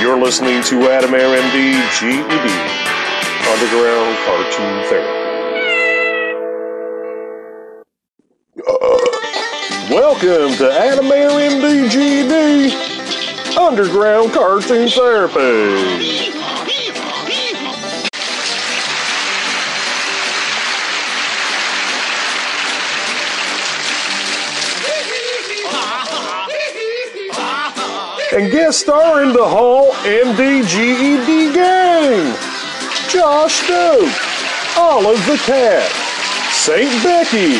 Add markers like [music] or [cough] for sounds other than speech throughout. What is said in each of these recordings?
You're listening to Adam Air MD GED Underground Cartoon Therapy. Uh, welcome to Adam Air MD GED Underground Cartoon Therapy. And guest star in the Hall MDGED gang. Josh Stokes, Olive the Cat, Saint Becky,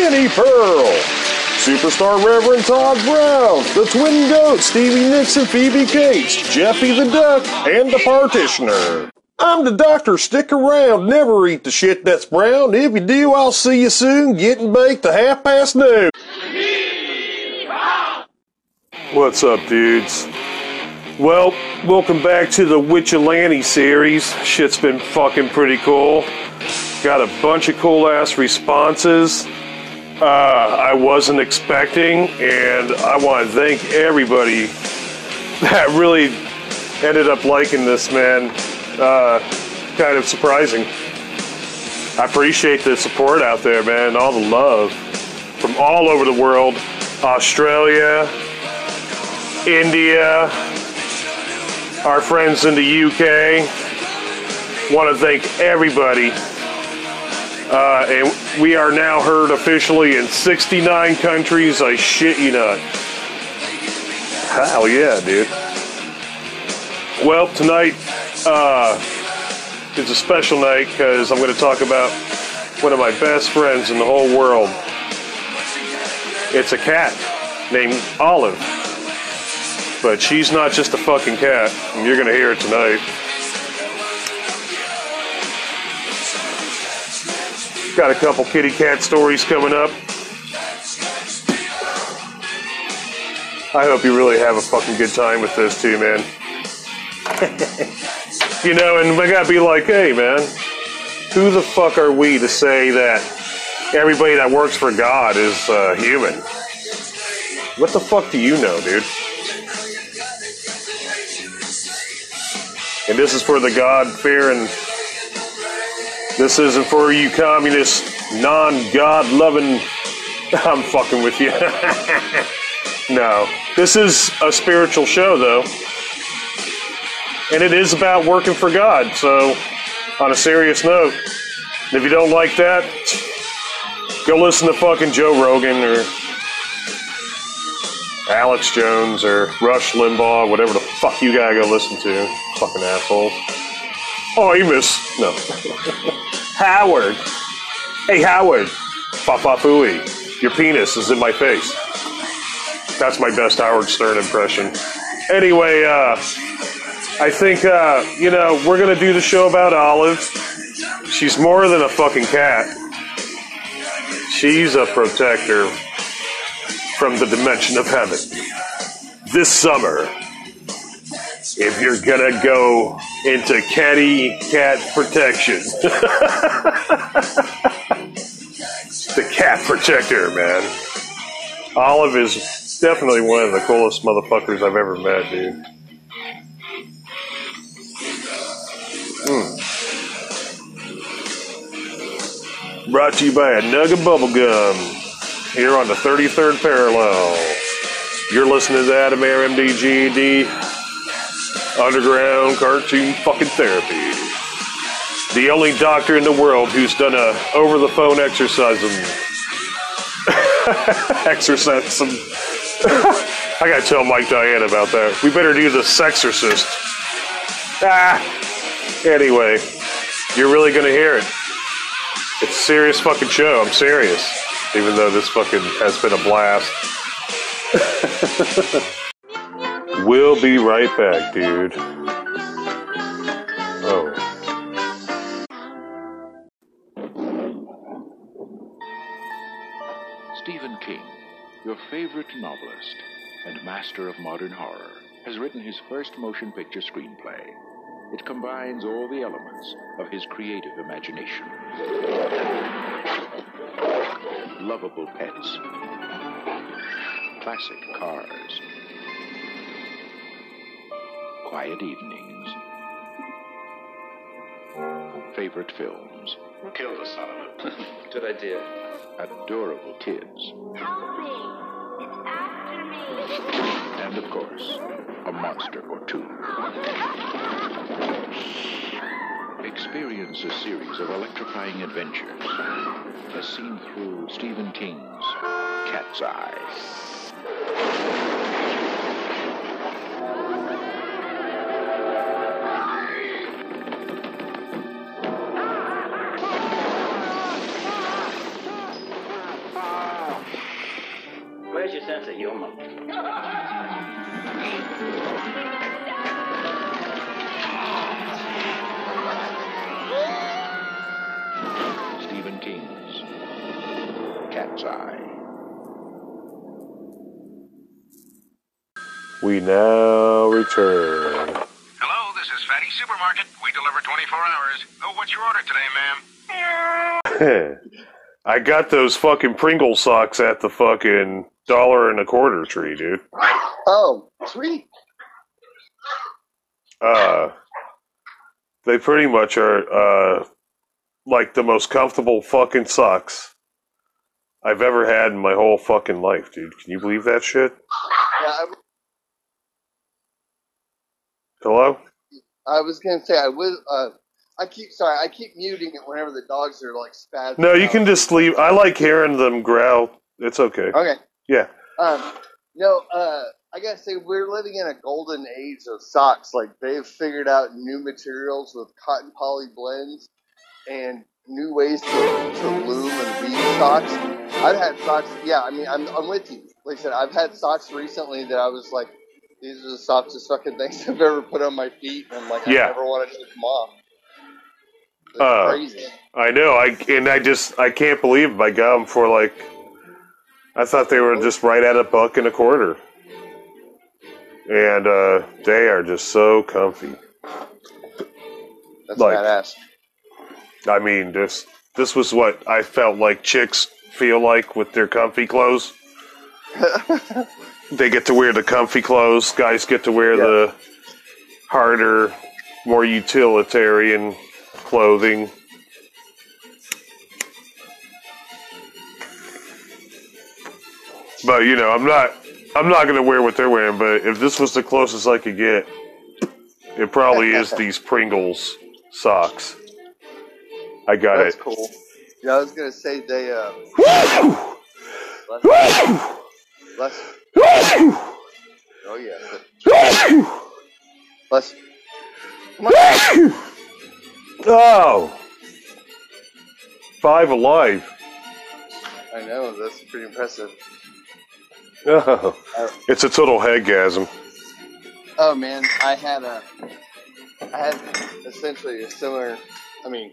Minnie Pearl, Superstar Reverend Todd Brown, the Twin Goats, Stevie Nicks and Phoebe Cates, Jeffy the Duck, and the Partitioner. I'm the doctor. Stick around. Never eat the shit that's brown. If you do, I'll see you soon. Getting baked to half past noon. What's up, dudes? Well, welcome back to the Witchalante series. Shit's been fucking pretty cool. Got a bunch of cool ass responses uh, I wasn't expecting, and I want to thank everybody [laughs] that really ended up liking this, man. Uh, kind of surprising. I appreciate the support out there, man, all the love from all over the world Australia, India, our friends in the UK. Want to thank everybody. Uh, and we are now heard officially in 69 countries. I shit you not. Hell yeah, dude. Well, tonight uh, is a special night because I'm going to talk about one of my best friends in the whole world. It's a cat named Olive. But she's not just a fucking cat, and you're gonna hear it tonight. Got a couple kitty cat stories coming up. I hope you really have a fucking good time with this too, man. [laughs] you know, and we gotta be like, hey, man, who the fuck are we to say that everybody that works for God is uh, human? What the fuck do you know, dude? And this is for the God fearing. This isn't for you communist, non God loving. [laughs] I'm fucking with you. [laughs] no. This is a spiritual show, though. And it is about working for God. So, on a serious note, if you don't like that, go listen to fucking Joe Rogan or Alex Jones or Rush Limbaugh, whatever the fuck you gotta go listen to. Fucking asshole. Oh, you miss. No. [laughs] Howard. Hey, Howard. Fafafui. Your penis is in my face. That's my best Howard Stern impression. Anyway, uh, I think, uh, you know, we're gonna do the show about Olive. She's more than a fucking cat. She's a protector from the dimension of heaven. This summer, if you're gonna go into catty cat protection, [laughs] the cat protector, man. Olive is definitely one of the coolest motherfuckers I've ever met, dude. Mm. Brought to you by a nug of bubblegum here on the 33rd parallel. You're listening to Adam Air MDGD Underground Cartoon Fucking Therapy. The only doctor in the world who's done a over the phone exorcism. [laughs] exorcism. [laughs] I gotta tell Mike Diane about that. We better do the sexorcist. Ah. Anyway, you're really gonna hear it. It's a serious fucking show. I'm serious even though this fucking has been a blast. [laughs] we'll be right back, dude. Oh. Stephen King, your favorite novelist and master of modern horror, has written his first motion picture screenplay. It combines all the elements of his creative imagination lovable pets, classic cars, quiet evenings. Favorite films. Kill the son of a. [laughs] Good idea. Adorable kids. Help me! It's after me! And of course, a monster or two. Experience a series of electrifying adventures as seen through Stephen King's Cat's Eye. We now return. Hello, this is Fatty Supermarket. We deliver 24 hours. Oh, what's your order today, ma'am? [laughs] I got those fucking Pringle socks at the fucking dollar and a quarter tree, dude. Oh, sweet. Uh, they pretty much are uh, like the most comfortable fucking socks I've ever had in my whole fucking life, dude. Can you believe that shit? Yeah, I, Hello? I was gonna say I was. Uh, I keep sorry. I keep muting it whenever the dogs are like spazzing. No, you out. can just leave. I like hearing them growl. It's okay. Okay. Yeah. Um, no, uh, I gotta say we're living in a golden age of socks. Like they've figured out new materials with cotton poly blends and new ways to, to loom and weave socks. I've had socks. Yeah, I mean, I'm I'm with you. Like I said, I've had socks recently that I was like, these are the softest fucking things [laughs] I've ever put on my feet, and like, Yeah. I never want to take them off. Uh, crazy. I know. I and I just I can't believe I got them for like. I thought they were just right at a buck and a quarter, and uh, they are just so comfy. That's like- badass. I mean, this this was what I felt like chicks feel like with their comfy clothes. [laughs] they get to wear the comfy clothes. Guys get to wear Yeah. the harder, more utilitarian clothing. But you know, I'm not I'm not gonna wear what they're wearing. But if this was the closest I could get, it probably is [laughs] these Pringles socks. I got That's it. cool. Yeah, I was gonna say they uh, less, less oh yeah, less. Come on. oh, five alive. I know that's pretty impressive. Oh, it's a total headgasm. Oh man, I had a, I had essentially a similar. I mean,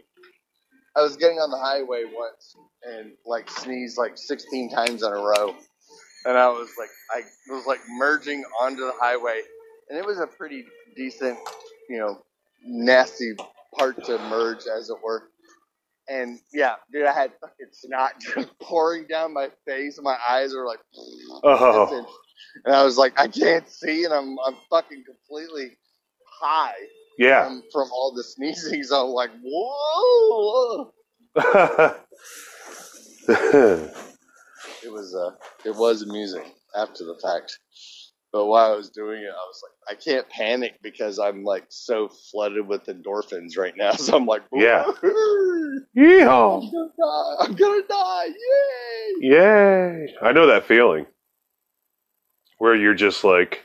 I was getting on the highway once and like sneezed like 16 times in a row, and I was like, I was like merging onto the highway, and it was a pretty decent, you know, nasty part to merge, as it were. And yeah, dude, I had fucking snot [laughs] just pouring down my face, and my eyes were like. Oh, And I was like, I can't see, and I'm I'm fucking completely high yeah. um, from all the sneezing. So I'm like, whoa! [laughs] [laughs] It was uh, it was amusing after the fact, but while I was doing it, I was like, I can't panic because I'm like so flooded with endorphins right now. [laughs] So I'm like, Yeah. Yeehaw! I'm gonna die! I'm gonna die! Yay! Yay! I know that feeling. Where you're just like,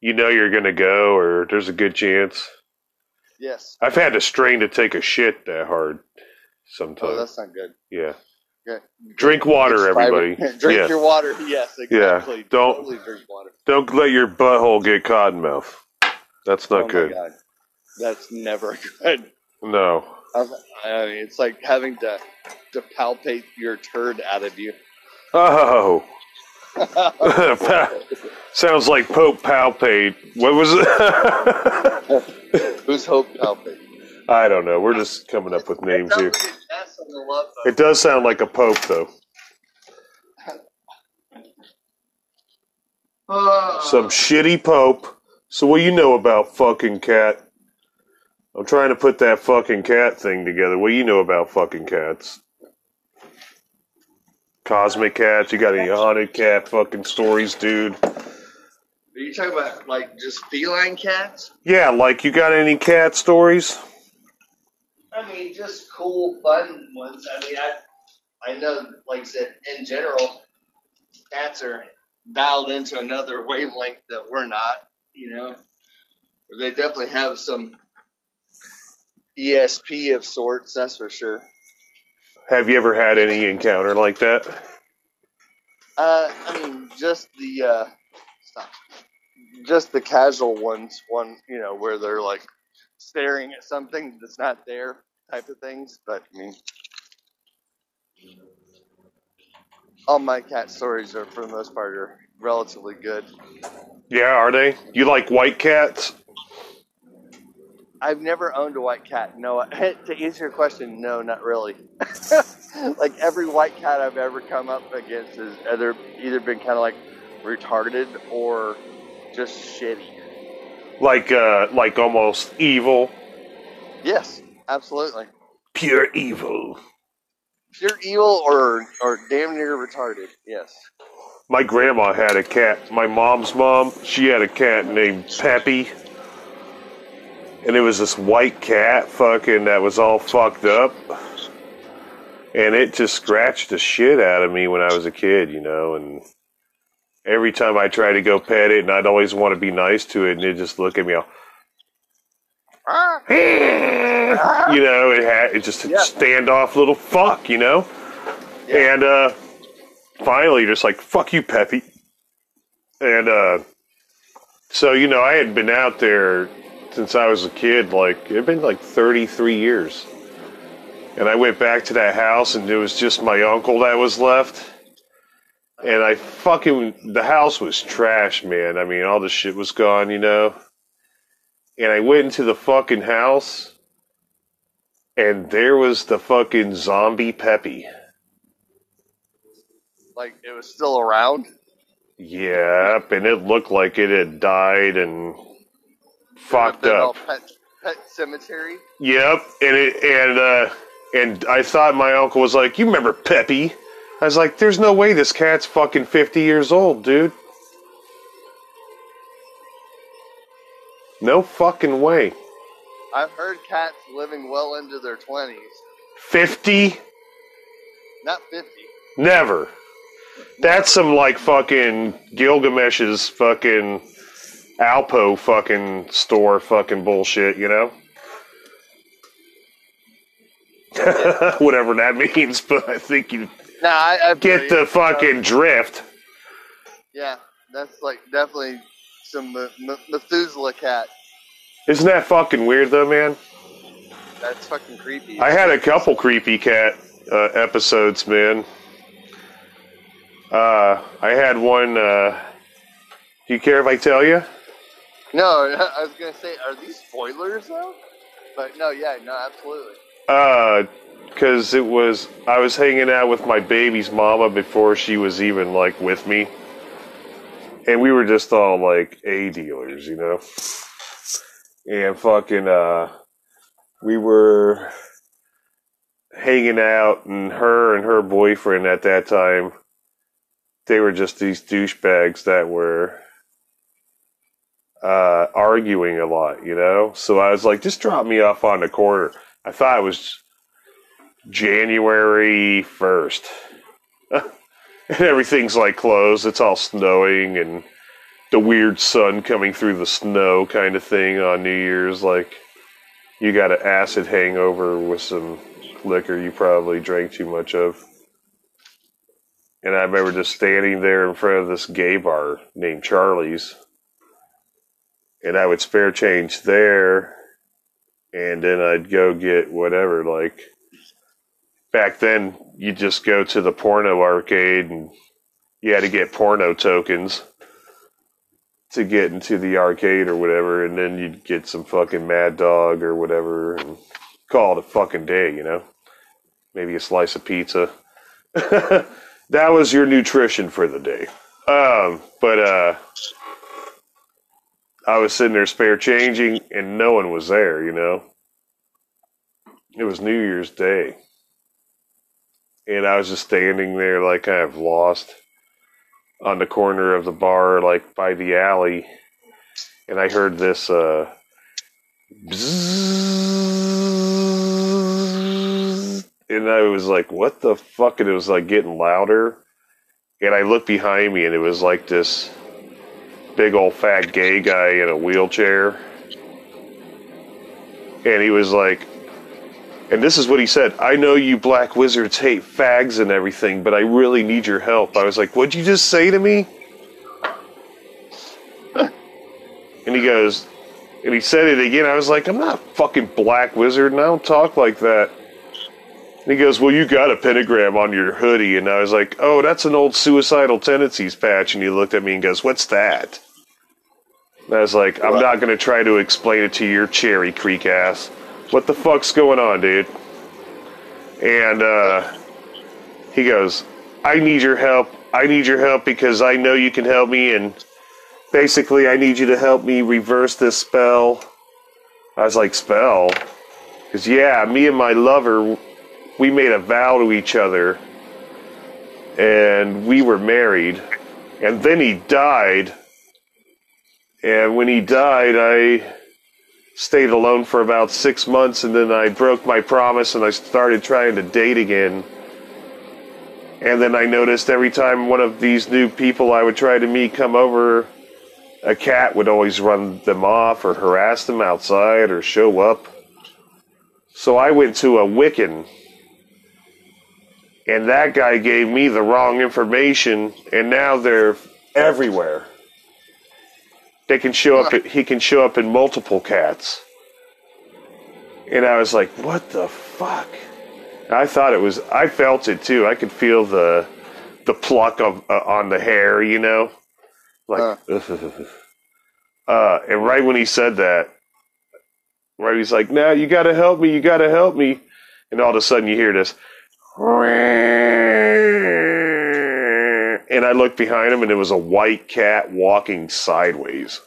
you know you're gonna go, or there's a good chance. Yes. I've had to strain to take a shit that hard sometimes. Oh, that's not good. yeah. Yeah. Drink water, everybody. [laughs] drink yeah. your water. Yes, Yeah. exactly. Don't- totally drink water. Don't let your butthole get cotton mouth. That's not oh good. My God. That's never [laughs] good. No. I I mean, it's like having to to palpate your turd out of you. Oh. [laughs] Sounds like Pope Palpate. What was it? Who's hope palpate? I don't know. We're just coming up with names here. That sounds like an S on the love boat. It does sound like a pope, though. Some shitty pope So what you know about fucking cat? I'm trying to put that fucking cat thing together. What you know about fucking cats? Cosmic cats. You got any haunted cat fucking stories, dude? Are you talking about like just feline cats? Yeah, like you got any cat stories? I mean, just cool, fun ones. I mean, I I know, like I said, in general, cats are dialed into another wavelength that we're not. You know, they definitely have some ESP of sorts. That's for sure. Have you ever had any encounter like that? Uh, I mean, just the uh, stop. Just the casual ones. One, you know, where they're like staring at something that's not there, type of things. But I mean, all my cat stories are, for the most part, are relatively good. Yeah, are they? You like white cats? I've never owned a white cat. No, [laughs] to answer your question, no, not really. [laughs] like every white cat I've ever come up against has either either been kind of like retarded or just shitty. Like uh like almost evil? Yes, absolutely. Pure evil. Pure evil or or damn near retarded. Yes. My grandma had a cat. My mom's mom, she had a cat named Peppy. And it was this white cat fucking that was all fucked up. And it just scratched the shit out of me when I was a kid, you know, and every time I tried to go pet it and I'd always want to be nice to it and it'd just look at me all [laughs] you know, it had it just a Yeah. standoff little fuck, you know? Yeah. And uh finally just like fuck you, Peppy. And uh so, you know, I had been out there since I was a kid, like it had been like thirty three years. And I went back to that house and it was just my uncle that was left. And I fucking the house was trash, man. I mean all the shit was gone, you know. And I went into the fucking house and there was the fucking zombie Peppy. Like it was still around. Yep, and it looked like it had died and fucked up. Pet, pet cemetery. Yep, and it and uh and I thought my uncle was like, "You remember Peppy?" I was like, "There's no way this cat's fucking 50 years old, dude." No fucking way. I've heard cats living well into their twenties. 50? Not fifty. Never. That's some like fucking Gilgamesh's fucking Alpo fucking store fucking bullshit, you know? [laughs] Whatever that means, [laughs] but I think you Nah, I, I get the fucking drift. Yeah, that's like definitely some Methuselah cat. Isn't that fucking weird though, man? That's fucking creepy. I had a couple creepy cat uh, episodes, man. Uh, I had one. Uh, do you care if I tell you? no, [laughs] I was gonna say, are these spoilers though? But no, yeah, no, absolutely. Uh, because it was I was hanging out with my baby's mama before she was even like with me, and we were just all like a dealers, you know. And fucking uh, we were hanging out, and her and her boyfriend at that time, they were just these douchebags that were uh, arguing a lot, you know. So I was like, just drop me off on the corner. I thought it was January 1st. [laughs] and [laughs] everything's like closed. It's all snowing and the weird sun coming through the snow kind of thing on New Year's. Like, you got an acid hangover with some liquor you probably drank too much of. And I remember just standing there in front of this gay bar named Charlie's. And I would spare change there. And then I'd go get whatever, like, back then you just go to the porno arcade and you had to get porno tokens to get into the arcade or whatever and then you'd get some fucking mad dog or whatever and call it a fucking day you know? Maybe a slice of pizza. [laughs] That was your nutrition for the day. Um but uh I was sitting there spare changing, and no one was there. You know, it was New Year's Day, and I was just standing there, like kind of lost, on the corner of the bar, like by the alley, and I heard this. uh and I was like, "What the fuck?" And it was like getting louder, and I looked behind me, and it was like this big old fat gay guy in a wheelchair. And he was like, and this is what he said I know you black wizards hate fags and everything, but I really need your help. I was like, What'd you just say to me? and he goes, and he said it again. I was like, I'm not a fucking black wizard, and I don't talk like that. And he goes, Well, you got a pentagram on your hoodie. And I was like, Oh, that's an old suicidal tendencies patch. And he looked at me and goes, What's that? And I was like, I'm not going to try to explain it to your Cherry Creek ass. What the fuck's going on, dude? And uh, he goes, I need your help. I need your help because I know you can help me. And basically, I need you to help me reverse this spell. I was like, Spell? Because, yeah, me and my lover, we made a vow to each other. And we were married. And then he died. And when he died, I stayed alone for about six months and then I broke my promise and I started trying to date again. And then I noticed every time one of these new people I would try to meet come over, a cat would always run them off or harass them outside or show up. So I went to a Wiccan. And that guy gave me the wrong information, and now they're everywhere. They can show up. He can show up in multiple cats. And I was like, "What the fuck?" I thought it was. I felt it too. I could feel the the pluck of uh, on the hair. You know, like. [laughs] uh, and right when he said that, right, he's like, "Now you got to help me. You got to help me." And all of a sudden, you hear this. And I looked behind him, and it was a white cat walking sideways.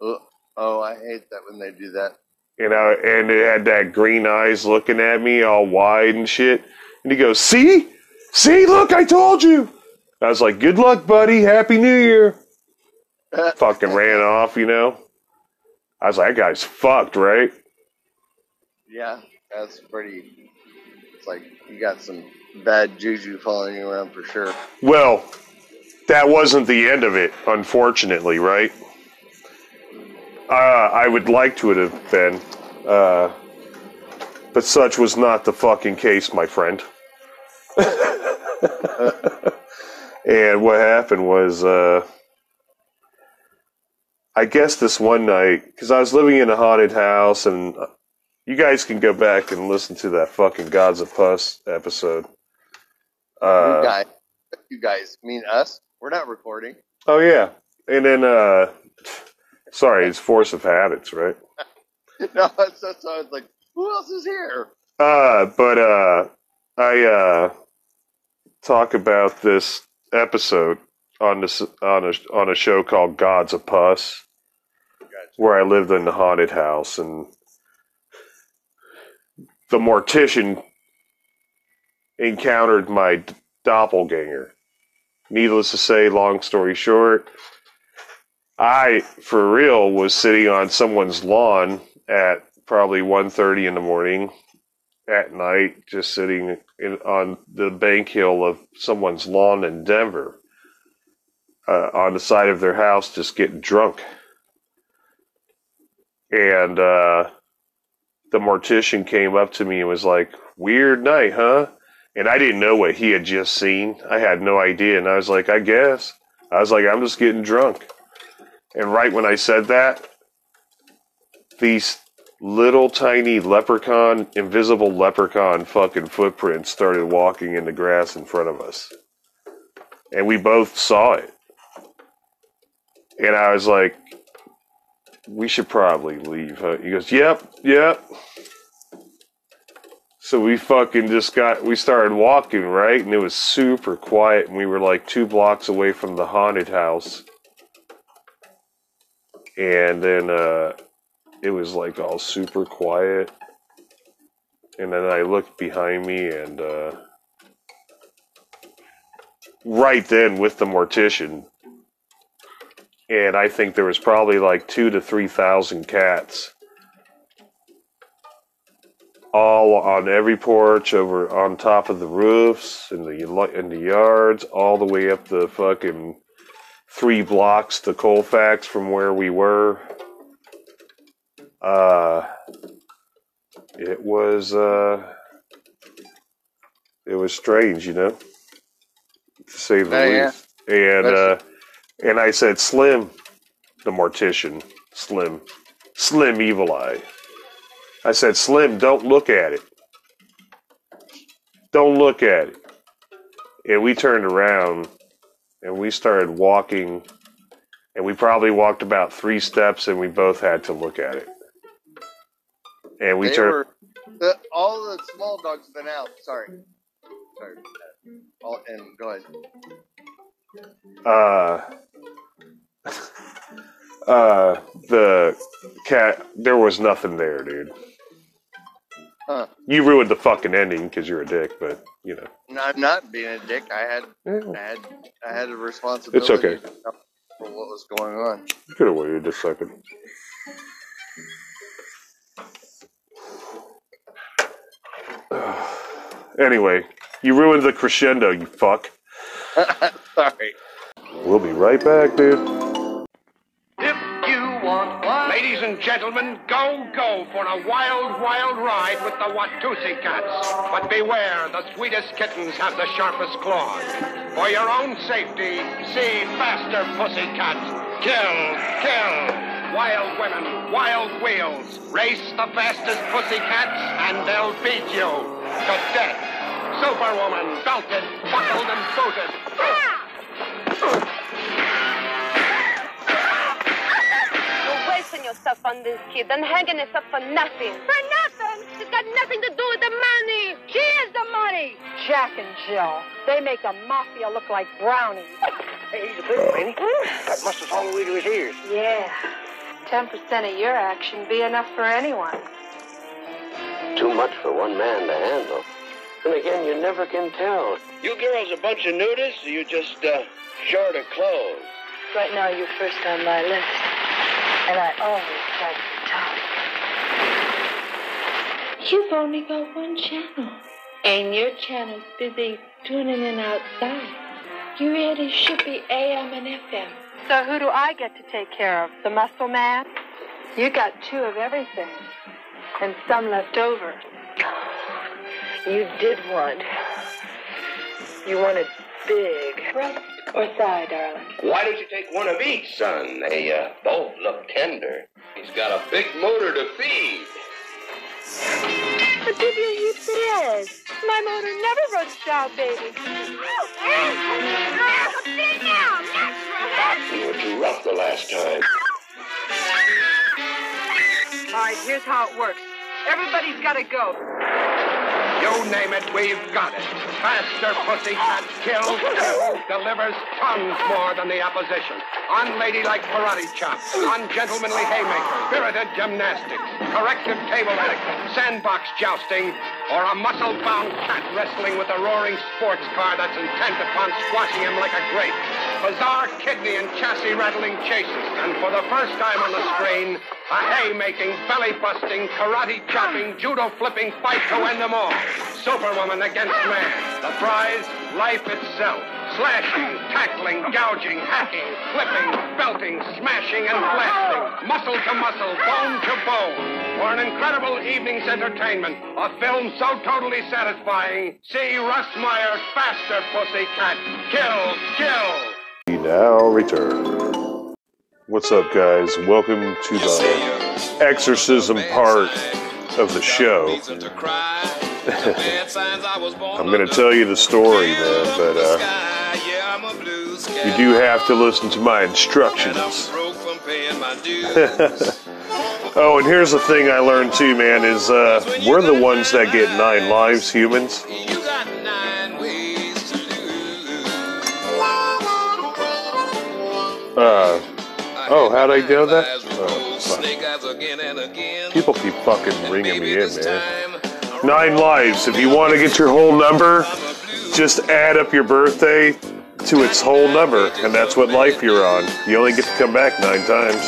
Oh, oh, I hate that when they do that. You know, and it had that green eyes looking at me all wide and shit. And he goes, See? See, look, I told you. I was like, Good luck, buddy. Happy New Year. [laughs] Fucking ran off, you know. I was like, That guy's fucked, right? Yeah, that's pretty. It's like you got some bad juju following you around for sure. Well, that wasn't the end of it, unfortunately, right? Uh, I would like to have been, uh, but such was not the fucking case, my friend. [laughs] and what happened was, uh, I guess this one night, because I was living in a haunted house, and you guys can go back and listen to that fucking Gods of Pus episode. Uh, you guys, you guys mean us? We're not recording. Oh yeah, and then uh, sorry, it's force of habits, right? [laughs] no, that's, that's why I was like, who else is here? Uh, but uh, I uh, talk about this episode on this on a on a show called Gods of Pus, where I lived in the haunted house, and the mortician encountered my doppelganger. Needless to say, long story short, I, for real, was sitting on someone's lawn at probably 1.30 in the morning at night, just sitting in, on the bank hill of someone's lawn in Denver, uh, on the side of their house, just getting drunk. And uh, the mortician came up to me and was like, "Weird night, huh?" And I didn't know what he had just seen. I had no idea. And I was like, I guess. I was like, I'm just getting drunk. And right when I said that, these little tiny leprechaun, invisible leprechaun fucking footprints started walking in the grass in front of us. And we both saw it. And I was like, we should probably leave. Huh? He goes, yep, yep. So we fucking just got, we started walking, right? And it was super quiet. And we were like two blocks away from the haunted house. and then uh, it was like all super quiet. And then I looked behind me, and uh, right then with the mortician, and I think there was probably like two to three thousand cats, all on every porch, over on top of the roofs, in the in the yards, all the way up the fucking three blocks to Colfax from where we were. Uh, it was uh, it was strange, you know, to say the Oh, yeah. least. And uh, and I said, Slim, the mortician, Slim, Slim Evil Eye. I said, Slim, don't look at it. Don't look at it. And we turned around and we started walking, and we probably walked about three steps, and we both had to look at it. And we they turned. were the, all the small dogs have been out. Sorry, sorry. All, and go ahead. uh, [laughs] uh, the cat, there was nothing there, dude. Huh. You ruined the fucking ending because you're a dick, but you know. No, I'm not being a dick. I had, Eh, I had, I had a responsibility. It's okay. For what was going on. You could have waited a second. [sighs] anyway, you ruined the crescendo, you fuck. [laughs] Sorry. We'll be right back, dude. And gentlemen, go, go for a wild, wild ride with the Watusi cats. But beware, the sweetest kittens have the sharpest claws. For your own safety, see faster pussy cats. Kill, kill. Wild women, wild wheels. Race the fastest pussy cats, and they'll beat you to death. Superwoman, belted, buckled, and booted. Yourself on this kid and hanging us up for nothing. For nothing? It's got nothing to do with the money. She is the money. Jack and Jill. They make the mafia look like brownies. Hey, he's a big one, ain't he? That must have the way to his ears. Yeah. 10% of your action be enough for anyone. Too much for one man to handle. And again, you never can tell. You girls a bunch of nudists, or you just, uh, short of clothes? Right now, you're first on my list. And I always start at the top. You've only got one channel. And your channel's busy tuning in outside. You really should be AM and FM. So who do I get to take care of? The muscle man? You got two of everything. And some left over. You did want. You wanted big. Breast or thigh, darling? Why don't you take one of each, son? They uh, both look tender. He's got a big motor to feed. But give you heaps it is. My motor never runs down, baby. You were too rough the last time. All right, here's how it works. Everybody's got to go. You name it, we've got it. Faster pussycat kills delivers tons more than the opposition. Unladylike karate chops, ungentlemanly haymakers, spirited gymnastics, corrective table etiquette, sandbox jousting, or a muscle-bound cat wrestling with a roaring sports car that's intent upon squashing him like a grape. Bizarre kidney and chassis rattling chases, and for the first time on the screen, a hay-making, belly-busting, karate chopping, judo flipping fight to end them all. Superwoman against man. The prize, life itself. Slashing, tackling, gouging, hacking, flipping, belting, smashing, and blasting. Muscle to muscle, bone to bone. For an incredible evening's entertainment, a film so totally satisfying, see Russ Meyer's Faster Pussycat. Kill, kill. We now return. What's up, guys? Welcome to the exorcism part of the show. I'm going to tell you the story, man, but uh, you do have to listen to my instructions. [laughs] oh, and here's the thing I learned too, man, is uh, we're the ones that get nine lives, humans. Uh, oh, how'd I do that? People keep fucking ringing me in, man. Nine lives. If you want to get your whole number, just add up your birthday to its whole number, and that's what life you're on. You only get to come back nine times.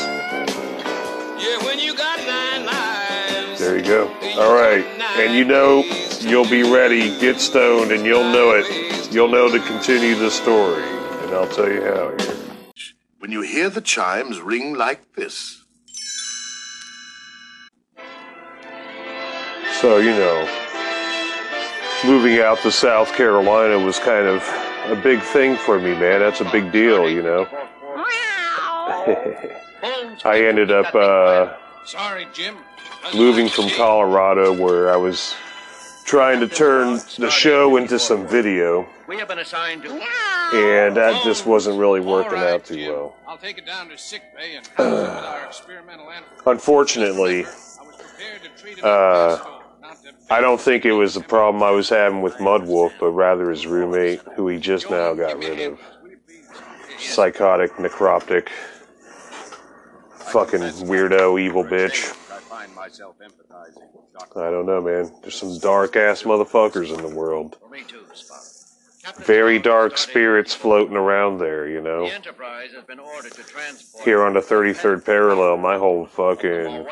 There you go. All right, and you know you'll be ready. Get stoned, and you'll know it. You'll know to continue the story, and I'll tell you how here. When you hear the chimes ring like this, So, you know, moving out to South Carolina was kind of a big thing for me, man. That's a big deal, you know. [laughs] I ended up uh, Sorry, Jim. moving from Colorado where I was trying to turn the show into some video, We have been assigned to. And that just wasn't really working out too well. I'll take it down to sick bay and [sighs] our experimental animal. Unfortunately, uh, I don't think it was the problem I was having with Mud Wolf, but rather his roommate, who he just now got rid of. Psychotic, necroptic, fucking weirdo, evil bitch. I find myself empathizing. I don't know, man. There's some dark ass motherfuckers in the world. Me too, Spock. Very dark spirits floating around there, you know. The Enterprise has been ordered to transport. Here on the 33rd parallel, my whole fucking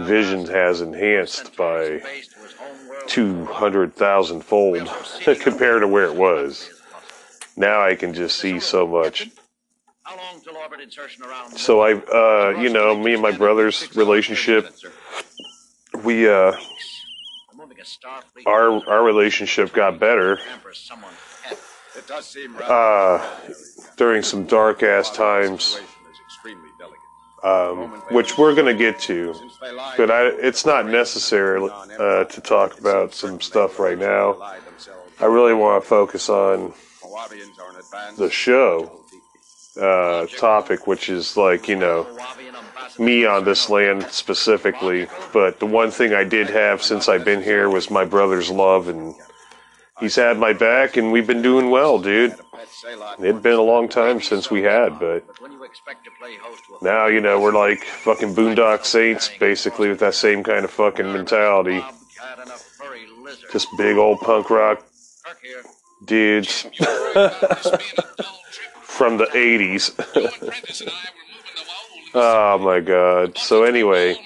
vision has enhanced by 200,000 fold [laughs] compared to where it was. Now I can just see so much. How long till orbit insertion around? So I, uh, you know, me and my brother's relationship, we, uh, Moving a Starfleet our our relationship got better uh, during some dark ass times, extremely delicate. um, which we're gonna get to. But I, it's not necessary uh, to talk about some stuff right now. I really want to focus on Moabians are an advanced the show uh, topic, which is like you know me on this land specifically. But the one thing I did have since I've been here was my brother's love, and he's had my back, and we've been doing well, dude. It'd been a long time since we had, but When you expect to play host to a now you know we're like fucking Boondock Saints, basically with that same kind of fucking mentality. cat and a furry lizard. Just big old punk rock dudes. [laughs] From the 80s. [laughs] oh my god. So, anyway,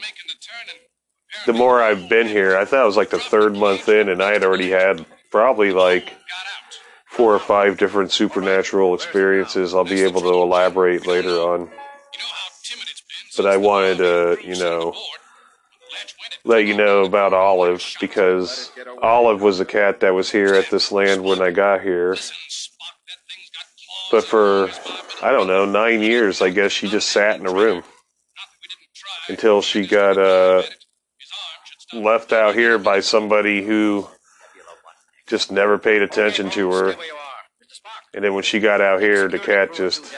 the more I've been here, I thought it was like the third month in, and I had already had probably like four or five different supernatural experiences I'll be able to elaborate later on. But I wanted to, you know, let you know about Olive because Olive was a cat that was here at this land when I got here. But for, I don't know, nine years, I guess she just sat in a room until she got uh, left out here by somebody who just never paid attention to her. And then when she got out here, the cat just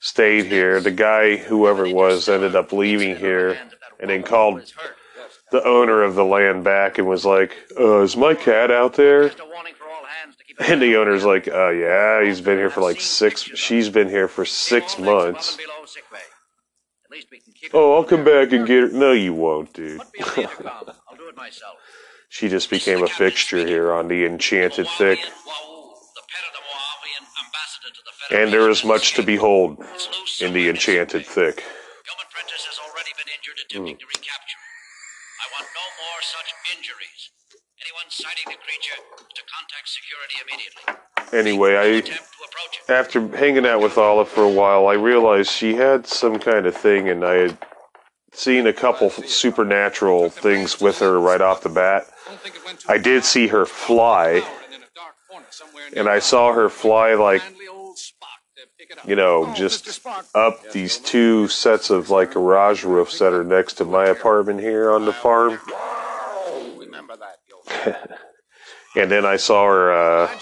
stayed here. The guy, whoever it was, ended up leaving here and then called the owner of the land back and was like, uh, is my cat out there? [laughs] And the owner's like, uh, yeah, he's been here for like six, she's been here for six months. Oh, I'll come back and get her. No, you won't, dude. [laughs] I'll do it myself. she just became a fixture here on the Enchanted Thick. And there is much to behold in the Enchanted Thick. attempting. I want no more such injuries. Anyone sighting the creature to contact security immediately. Anyway, I after hanging out with Olive for a while, I realized she had some kind of thing, and I had seen a couple supernatural things with her right off the bat. I did see her fly, and I saw her fly like, you know, just up these two sets of like garage roofs that are next to my apartment here on the farm. [laughs] and then I saw her uh,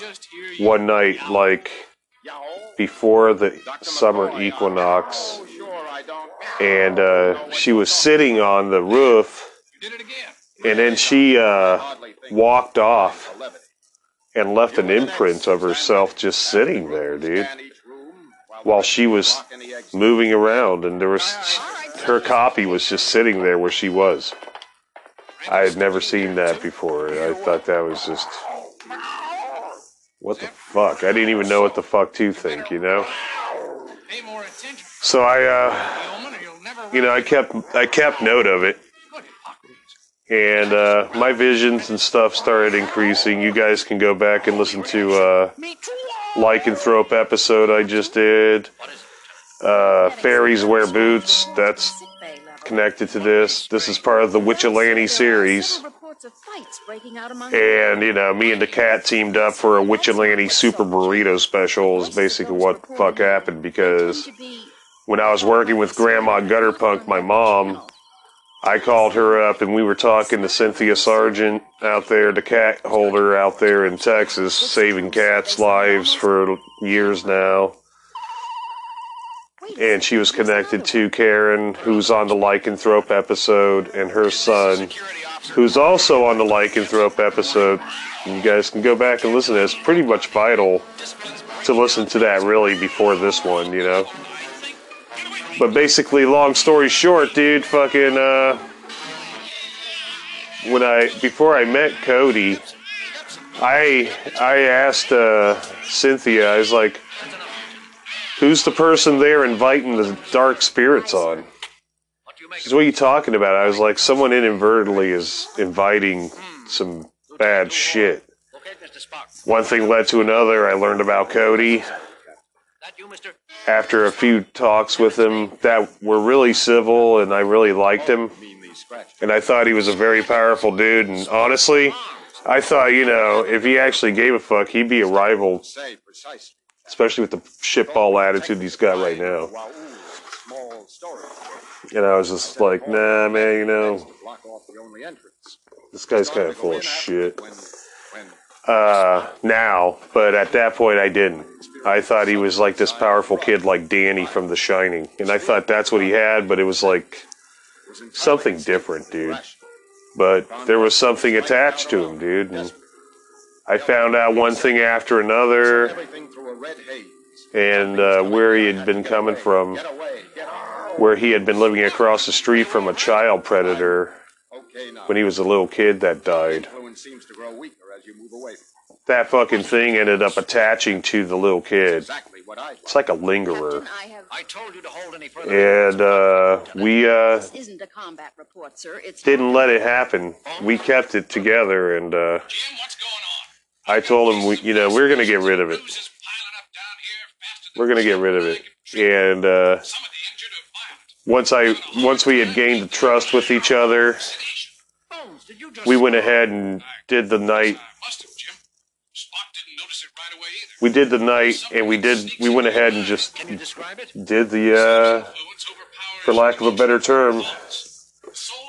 one night, like before the summer equinox, and uh, she was sitting on the roof, and then she uh, walked off and left an imprint of herself just sitting there, dude, while she was moving around, and there was her copy was just sitting there where she was. I had never seen that before. I thought that was just what the fuck. I didn't even know what the fuck to think, you know. So I, uh, you know, I kept I kept note of it, and uh, my visions and stuff started increasing. You guys can go back and listen to uh, Lycanthrope episode I just did. Uh, Fairies wear boots. That's connected to this. This is part of the Witchilani series. And, you know, me and the cat teamed up for a Witchilani Super Burrito special is basically what the fuck happened because when I was working with Grandma Gutterpunk, my mom, I called her up and we were talking to Cynthia Sargent out there, the cat holder out there in Texas, saving cats' lives for years now. And she was connected to Karen, who's on the Lycanthrope episode, and her son, who's also on the Lycanthrope episode. You guys can go back and listen to it. It's pretty much vital to listen to that really before this one, you know. But basically, long story short, dude, fucking, uh, when I, before I met Cody, I, I asked, uh, Cynthia, I was like, who's the person there inviting the dark spirits on? She's, what are you talking about? I was like, someone inadvertently is inviting some bad shit. One thing led to another. I learned about Cody. After a few talks with him that were really civil and I really liked him. And I thought he was a very powerful dude. And honestly, I thought, you know, if he actually gave a fuck, he'd be a rival. Especially with the shitball attitude he's got right now. And I was just like, nah, man, you know, this guy's kind of full of shit. Uh, now, but at that point I didn't. I thought he was like this powerful kid like Danny from The Shining. And I thought that's what he had, but it was like something different, dude. But there was something attached to him, dude. And I found out one thing after another and uh, where he had been coming from, where he had been living across the street from a child predator when he was a little kid that died. That fucking thing ended up attaching to the little kid. It's like a lingerer. And uh, we uh, isn't a combat report, sir. It's didn't let it happen. We kept it together, and uh, I told him, we, you know, we're going to get rid of it. We're going to get rid of it. And uh, once I, once we had gained the trust with each other, we went ahead and did the night. We did the night, and we did. We went ahead and just did the, uh, for lack of a better term,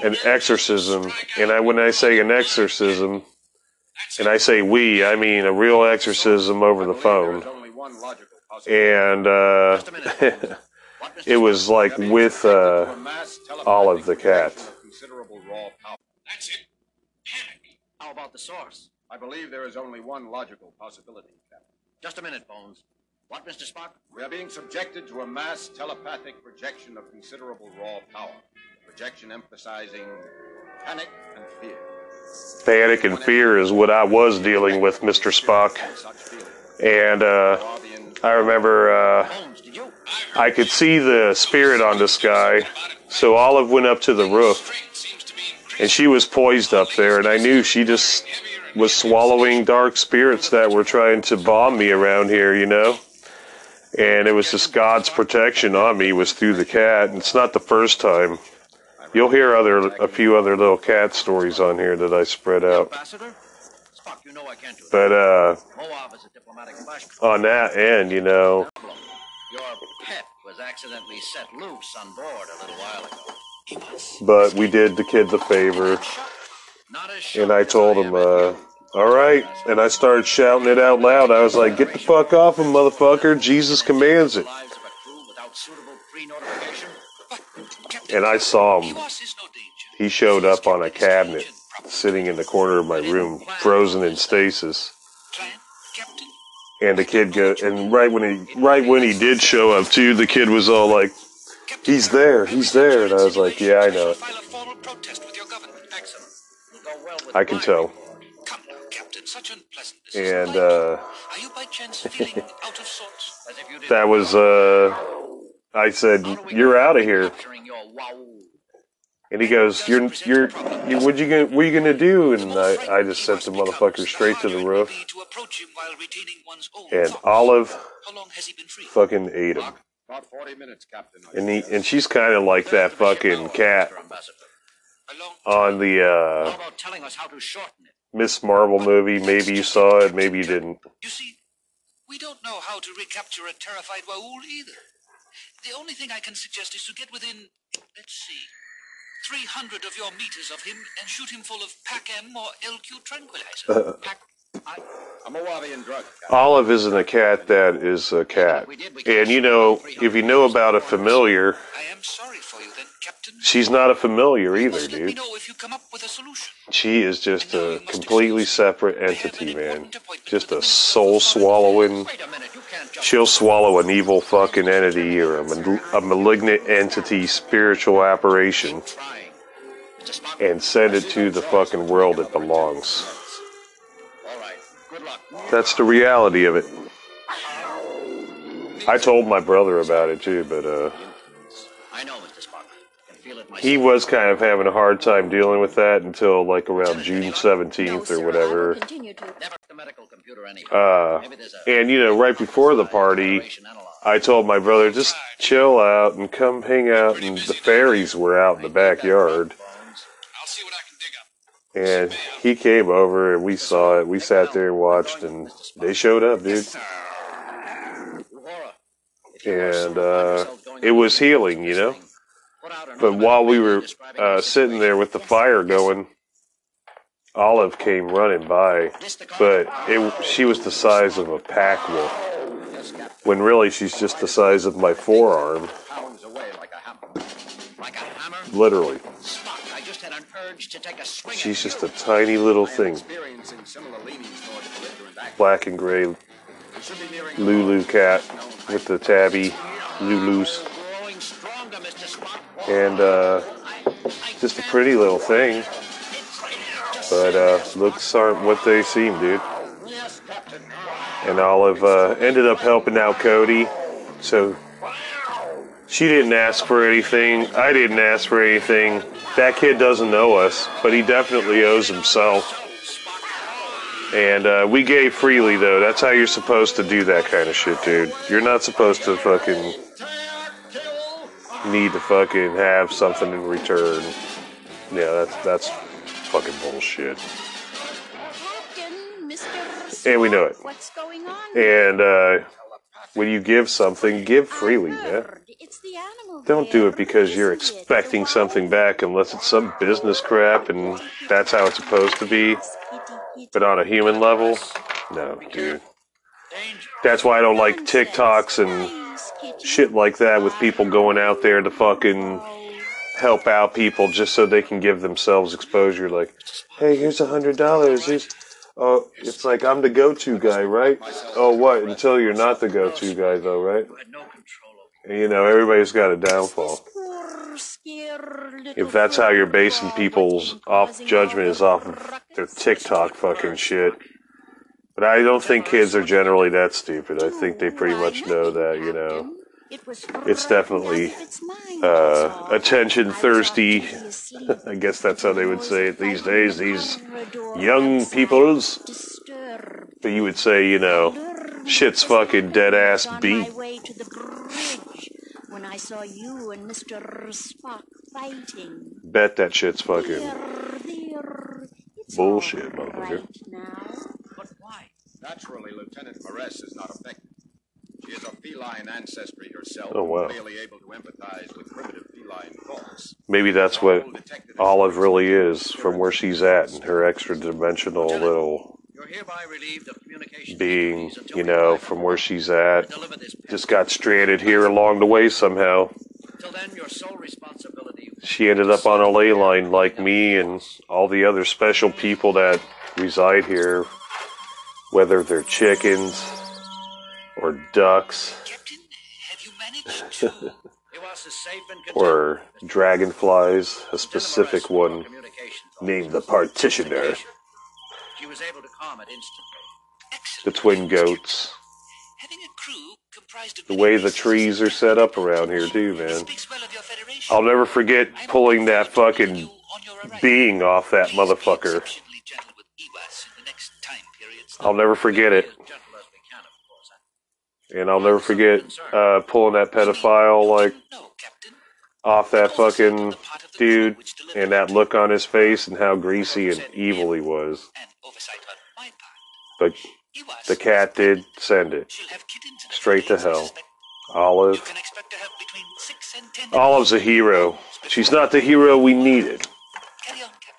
an exorcism. And I, when I say an exorcism, and I say we, I mean a real exorcism over the phone. And uh, [laughs] it was like with uh, Olive the cat. That's it. Panic. How about the source? I believe there is only one logical possibility, Captain. Just a minute, Bones. What, Mr. Spock? We are being subjected to a mass telepathic projection of considerable raw power. The projection emphasizing panic and fear. Panic and fear is what I was dealing with, Mr. Spock. And uh, I remember uh, I could see the spirit on this guy, so Olive went up to the roof, and she was poised up there, and I knew she just was swallowing dark spirits that were trying to bomb me around here, you know. And it was just God's protection on me was through the cat. And it's not the first time. You'll hear other a few other little cat stories on here that I spread out. But uh, on that end, you know, Your pet was accidentally set loose on board a little while ago. but we did the kid the favor, and I told him, uh, "All right," and I started shouting it out loud. I was like, "Get the fuck off him, motherfucker! Jesus commands it." And I saw him. He showed up on a cabinet, sitting in the corner of my room, frozen in stasis. And the kid go, and right when he, right when he did show up too, the kid was all like, He's there, he's there. And I was like, yeah, I know it. I can tell. Report. Come now, Captain. Such unpleasantness. And uh, Are you by chance feeling out of sorts? As if you did that was, uh, I said, you're out of here. capturing your wow. And he goes, "You're, you're, you, what you gonna, what you gonna do?" And I, I just sent the motherfucker straight to the roof. To approach him while retaining one's own And. Olive How long has he been free? fucking ate him. About 40 minutes, Captain. And he, and she's kind of like that fucking cat on the How uh, about telling us how to shorten it? Miss Marvel movie. Maybe you saw it, maybe you didn't. You see, we don't know how to recapture a terrified Waul either. The only thing I can suggest is to get within, let's see, 300 of your meters of him and shoot him full of Pac M or LQ tranquilizer. [laughs] Pac, I, A drug. Olive isn't a cat. That is a cat. And you know, if you know about a familiar, I am sorry for you then, Captain. she's not a familiar either, dude. know if you come up with a solution. She is just a completely separate entity, man. Just a soul swallowing. She'll swallow an evil fucking entity or a, mal- a malignant entity, spiritual apparition, and send it to the fucking world it belongs. That's the reality of it. I told my brother about it too, but uh, I know, Mr. Spock. I can feel it myself. he was kind of having a hard time dealing with that until like around June 17th or whatever. Continue to. Never the medical computer anyhow. Uh, and you know, right before the party, I told my brother just chill out and come hang out. And the fairies were out in the backyard, and he came over and we saw it. We sat there and watched, and they showed up, dude. And uh, it was healing, you know. But while we were uh, sitting there with the fire going, Olive came running by, but it, she was the size of a pack wolf. When really she's just the size of my forearm, Pounds urge to take a swing She's just a tiny little thing, Experiencing similar leanings toward belligerent action. black and gray We should be nearing Lulu cat with the tabby Lulus, Growing stronger, Mr. Spock. and uh, just a pretty little thing. But uh, looks aren't what they seem, dude. Captain. and Olive uh, ended up helping out Cody. So she didn't ask for anything. I didn't ask for anything. That kid doesn't know us, but he definitely owes himself. And uh, we gave freely, though. That's how you're supposed to do that kind of shit, dude. You're not supposed to fucking need to fucking have something in return. Yeah, that's that's fucking bullshit. And we know it. What's going on? And uh, when you give something, give freely, man. Don't do it because you're expecting something back unless it's some business crap and that's how it's supposed to be. But on a human level, no, dude. That's why I don't like TikToks and shit like that with people going out there to fucking help out people just so they can give themselves exposure. Like, hey, here's a hundred dollars. Here's oh, it's like I'm the go-to guy, right? Oh, what? Until you're not the go-to guy, though, right? You know, everybody's got a downfall. If that's how you're basing people's off judgment is off of their TikTok fucking shit. But I don't think kids are generally that stupid. I think they pretty much know that, you know. It's definitely uh, attention thirsty. I guess that's how they would say it these days. These young peoples. But you would say, you know, shit's fucking dead ass beat. when I saw you and Mr. Spock fighting. Bet that shit's fucking bullshit, motherfucker. Naturally, Lieutenant M'Ress is not affected. She is of feline ancestry herself, Oh, wow. clearly able to empathize with primitive feline thoughts. Maybe that's what Olive really is from where she's at in her extra dimensional little You're hereby relieved of communication. being, you know, from where she's at. Just got stranded here along the way somehow. Till then, your sole responsibility. She ended up on a ley line like me and all the other special people that reside here, whether they're chickens or ducks. Have you managed to? house is safe and or dragonflies, a specific one named the Partitioner, She was able to calm it instantly. the twin goats. Having a crew comprised of The way the trees are set up around here, too, man. I'll never forget pulling that fucking being off that motherfucker. I'll never forget it. And I'll never forget uh, pulling that pedophile like off that fucking dude and that look on his face and how greasy and evil he was. But the cat did send it straight to hell. Olive. Olive's a hero. She's not the hero we needed,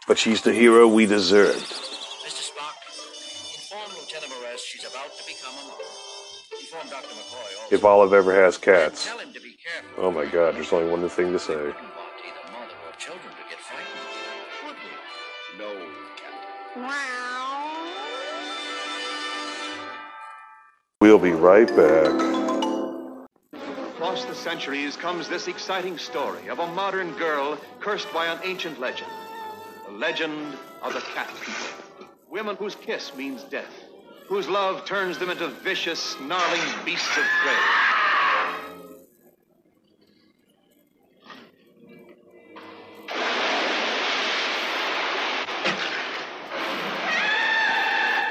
but she's the hero we deserved. If Olive ever has cats. Tell him to be careful. Oh my god, there's only one thing to say. Either mother or children to get frightened. Would we? No, We'll be right back. Across the centuries comes this exciting story of a modern girl cursed by an ancient legend. The legend of the cat people. Women whose kiss means death, whose love turns them into vicious, snarling beasts of prey.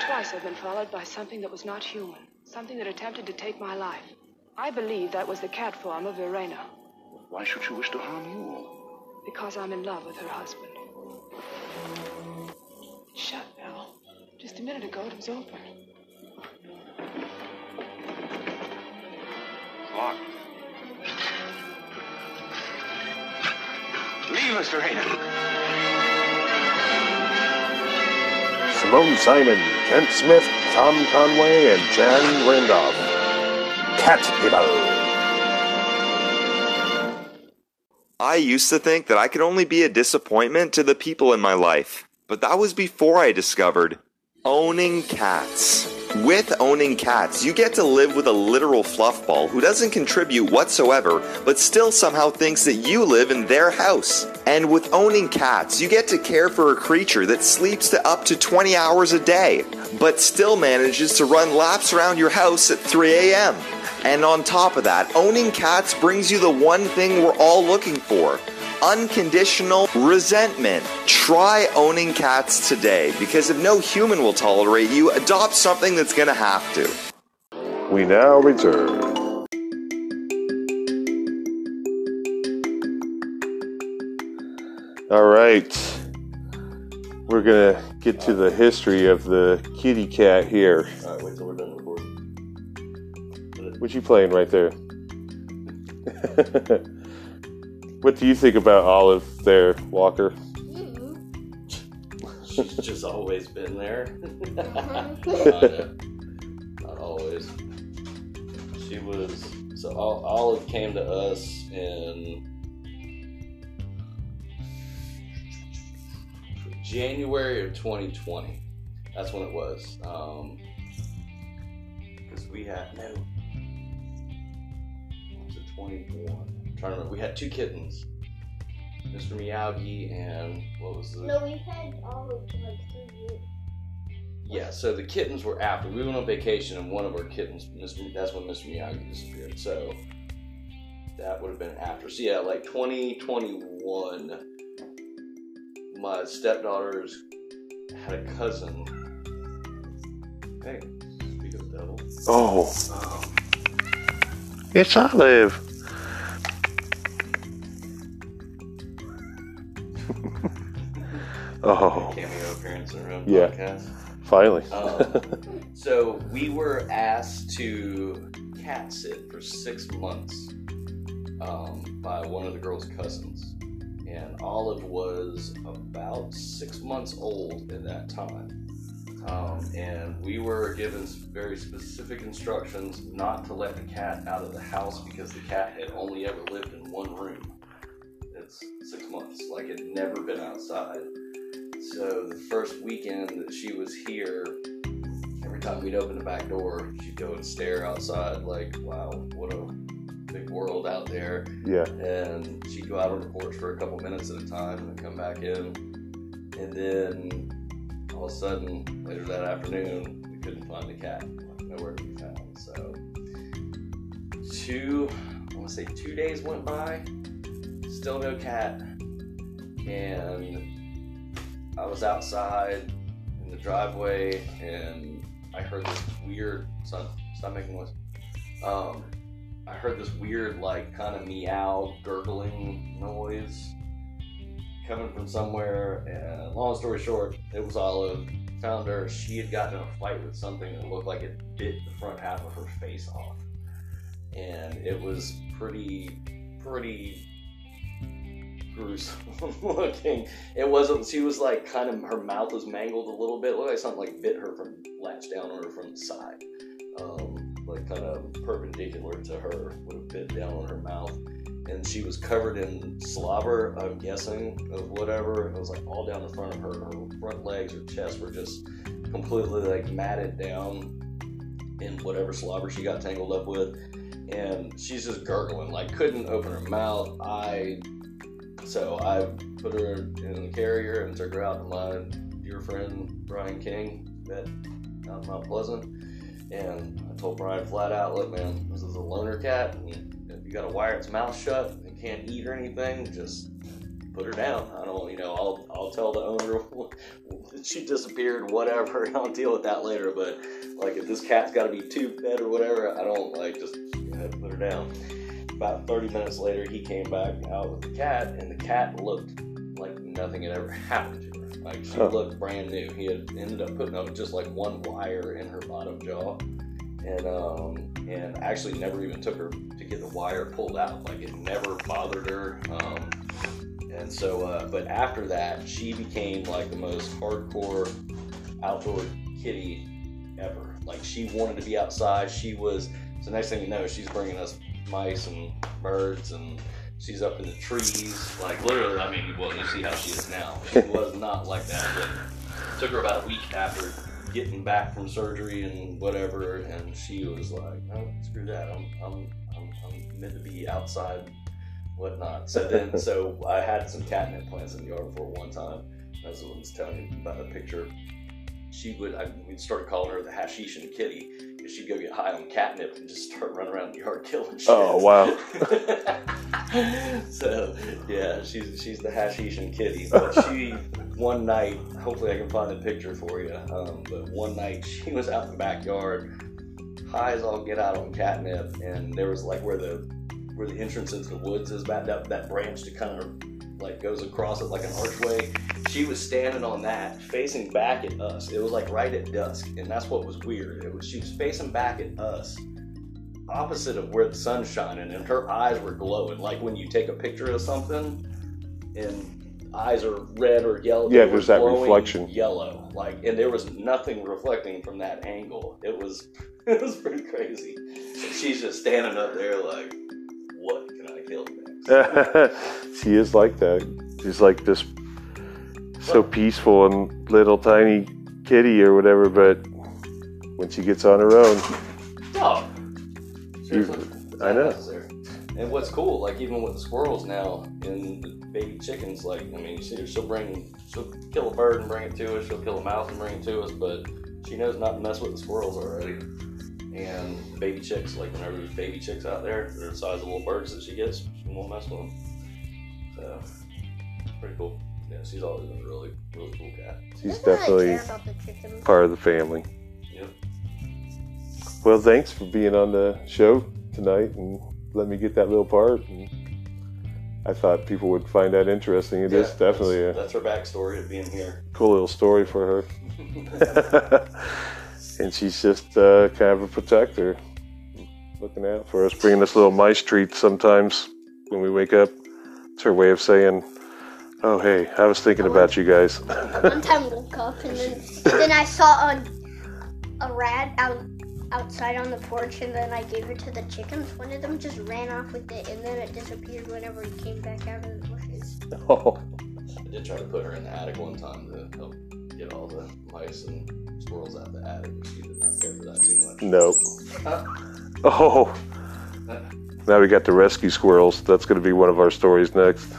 Twice I've been followed by something that was not human, something that attempted to take my life. I believe that was the cat form of Verena, Why should she wish to harm you? because I'm in love with her husband. Shut. Just a minute ago it was open. It's Locked. Leave us, Verena. Simone Simon, Kent Smith, Tom Conway, and Jane Randolph. Cat people. I used to think that I could only be a disappointment to the people in my life, but that was before I discovered owning cats. With owning cats, you get to live with a literal fluffball who doesn't contribute whatsoever, but still somehow thinks that you live in their house. And with owning cats, you get to care for a creature that sleeps to up to 20 hours a day, but still manages to run laps around your house at 3 a.m. And on top of that, owning cats brings you the one thing we're all looking for unconditional resentment. Try owning cats today because if no human will tolerate you, adopt something that's gonna have to. We now return. All right. We're going to get to the history of the kitty cat here. All right, wait till we're done recording. What you playing right there? [laughs] what do you think about Olive there, Walker? She's just always been there. Not always. She was so Olive came to us in January of 2020. That's when it was. Um, because we had no. what Was it 21? I'm trying to remember. We had two kittens. Mr. Miyagi and what was the No, we had all of like three years. Yeah, so the kittens were after. We went on vacation, and one of our kittens, Mr. that's when Mr. Miyagi disappeared. So that would have been after. So yeah, like 2021, my stepdaughters had a cousin. Hey, speak of the devil. Oh. Um, It's Olive. Oh. cameo appearance in own Yeah. podcast. Finally. Um, [laughs] so we were asked to cat sit for six months um, by one of the girls' cousins, and Olive was about six months old at that time. Um, and we were given very specific instructions not to let the cat out of the house because the cat had only ever lived in one room. It's six months, like it never been outside. So the first weekend that she was here, every time we'd open the back door, she'd go and stare outside like, wow, what a big world out there. Yeah. And she'd go out on the porch for a couple minutes at a time and then come back in. And then all of a sudden, later that afternoon, we couldn't find the cat. Nowhere to be found. So, two, I want to say two days went by, still no cat. And I was outside in the driveway and I heard this weird, son, stop making noise. Um, I heard this weird, like, kind of meow, gurgling noise coming from somewhere. And long story short, it was Olive. Found her. She had gotten in a fight with something that looked like it bit the front half of her face off. And it was pretty, pretty gruesome [laughs] looking. It wasn't, she was like kind of, her mouth was mangled a little bit. It looked like something like bit her from, latched down on her from the side. Um, like kind of perpendicular to her, would have bit down on her mouth. And she was covered in slobber, I'm guessing, of whatever. It was like all down the front of her. Her front legs, her chest were just completely like matted down in whatever slobber she got tangled up with. And she's just gurgling, like couldn't open her mouth. I so I put her in the carrier and took her out to my dear friend Brian King at Mount Pleasant. And I told Brian flat out, look, man, this is a loner cat. And if you got to wire its mouth shut and can't eat or anything, just put her down. I don't, you know, I'll I'll tell the owner [laughs] she disappeared, whatever. [laughs] I'll deal with that later. But like, if this cat's got to be too fed or whatever, I don't like just put her down. About 30 minutes later, he came back out with the cat, and the cat looked like nothing had ever [laughs] happened to her. Like she Huh. looked brand new. He had ended up putting up just like one wire in her bottom jaw, and um, and actually never even took her to get the wire pulled out. Like it never bothered her. Um, and so, uh, but after that, she became like the most hardcore outdoor kitty ever. Like she wanted to be outside. She was. So next thing you know, she's bringing us mice and birds, and she's up in the trees. Like literally, I mean, well, you see how she is now. She [laughs] was not like that. But it took her about a week after getting back from surgery and whatever, and she was like, "Oh, screw that! I'm I'm I'm, I'm meant to be outside." Whatnot. So then, [laughs] so I had some catnip plants in the yard for one time. As I was telling you about the picture, she would I, we'd start calling her the hashishin kitty because she'd go get high on catnip and just start running around the yard killing shit. Oh, wow. [laughs] so yeah, she's she's the hashishin kitty. But she one night, hopefully I can find a picture for you. Um, but one night she was out in the backyard, high as all get out on catnip, and there was like where the where the entrance into the woods is back that that branch to kind of like goes across it like an archway. She was standing on that, facing back at us. It was like right at dusk, and that's what was weird. It was she was facing back at us, opposite of where the sun's shining, and her eyes were glowing, like when you take a picture of something, and eyes are red or yellow. Yeah, there's that reflection. yellow, like, and there was nothing reflecting from that angle. It was [laughs] it was pretty crazy. And she's just standing up there like, what can I kill? [laughs] she is like that. She's like this so peaceful and little tiny kitty or whatever, but when she gets on her own, Oh, you, I know. And what's cool, like even with the squirrels now and the baby chickens, like I mean, she, she'll bring, she'll kill a bird and bring it to us. She'll kill a mouse and bring it to us, but she knows not to mess with the squirrels already. And baby chicks, like whenever there's baby chicks out there, they're the size of little birds that she gets, she won't mess with them. So pretty cool. Yeah, she's always been a really, really cool cat. She's definitely care about the chickens. part of the family. Yep. Well, thanks for being on the show tonight and let me get that little part. And I thought people would find that interesting. It is Yeah, definitely a That's her backstory of being here. cool little story for her. [laughs] [laughs] and she's just uh, kind of a protector, looking out for us, bringing us little mice treats sometimes when we wake up. It's her way of saying, "Oh, hey, I was thinking about you guys." [laughs] One time woke up and then then I saw a, a rat out outside on the porch and then I gave it to the chickens. One of them just ran off with it and then it disappeared whenever he came back out of the bushes. oh, I did try to put her in the attic one time to help get all the mice and squirrels out the attic, but she did not care for that too much. no. Huh? Oh, Now we got the rescue squirrels. That's going to be one of our stories next.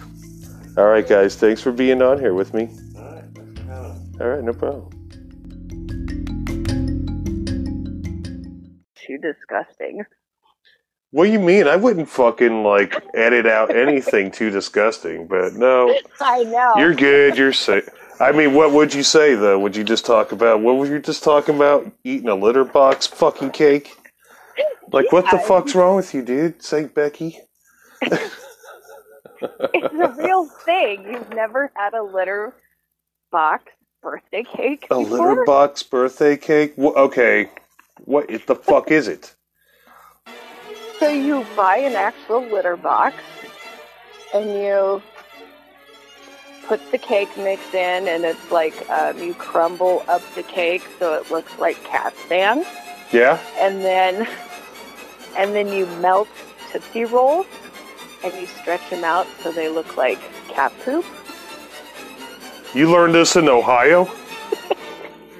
All right, guys. Thanks for being on here with me. All right, no problem. Too disgusting. What do you mean? I wouldn't fucking like edit out anything too disgusting, but no, [laughs] I know. you're good. You're safe. I mean, what would you say though? Would you just talk about what were you just talking about? Eating a litter box fucking cake? Like, what the fuck's wrong with you, dude? Saint Becky? It's a real thing. You've never had a litter box birthday cake A before? litter box birthday cake? Okay, what the fuck is it? So you buy an actual litter box and you put the cake mix in, and it's like um, you crumble up the cake so it looks like cat sand, Yeah. and then and then you melt tootsie rolls and you stretch them out so they look like cat poop. You learned this in Ohio? [laughs]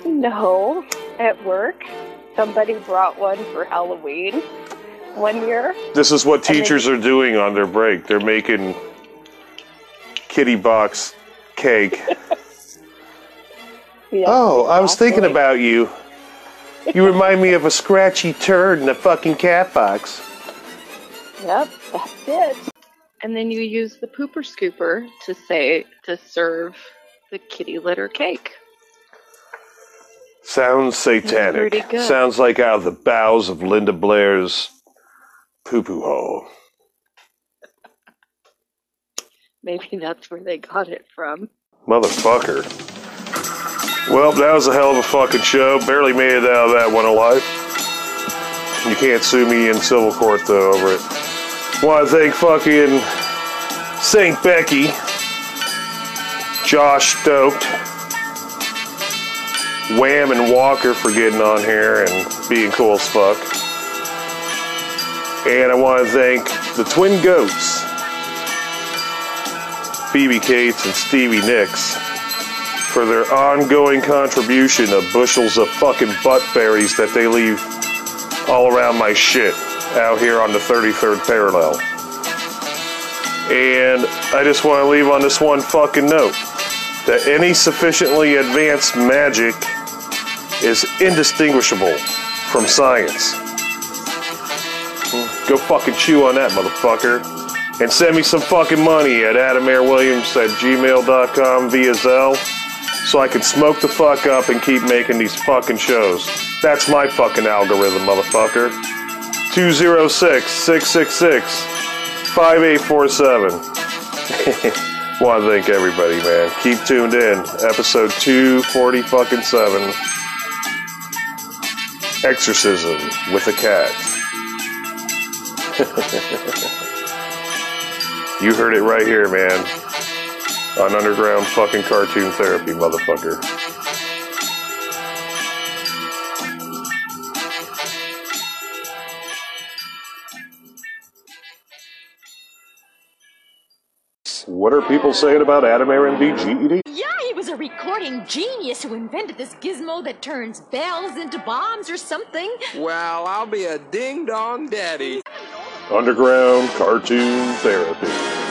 No, at work, somebody brought one for Halloween one year. This is what And they- teachers are doing on their break. They're making kitty box cake. [laughs] Yeah, oh, I was thinking exactly. about you. You remind me of a scratchy turd in a fucking cat box. Yep, that's it. And then you use the pooper scooper to say to serve the kitty litter cake. Sounds satanic. good. Sounds like out of the bowels of Linda Blair's poo poo hole. Maybe that's where they got it from. Motherfucker. Well, that was a hell of a fucking show. Barely made it out of that one alive. You can't sue me in civil court though over it. Want to thank fucking Saint Becky, Josh Stoked, Wham and Walker for getting on here and being cool as fuck. And I want to thank the Twin Goats, Phoebe Cates and Stevie Nicks for their ongoing contribution of bushels of fucking butt berries that they leave all around my shit out here on the 33rd parallel. And I just want to leave on this one fucking note that any sufficiently advanced magic is indistinguishable from science. Go fucking chew on that, motherfucker. And send me some fucking money at adamirwilliams at gmail.com via Zelle so I can smoke the fuck up and keep making these fucking shows. That's my fucking algorithm, motherfucker. 206 666 5847. [laughs] Want to thank everybody, man. Keep tuned in. Episode 240 fucking 7. Exorcism with a cat. [laughs] you heard it right here, man. On underground fucking cartoon therapy, motherfucker. What are people saying about Adam Aaron GED? Yeah, he was a recording genius who invented this gizmo that turns bells into bombs or something. Well, I'll be a ding dong daddy. Underground cartoon therapy.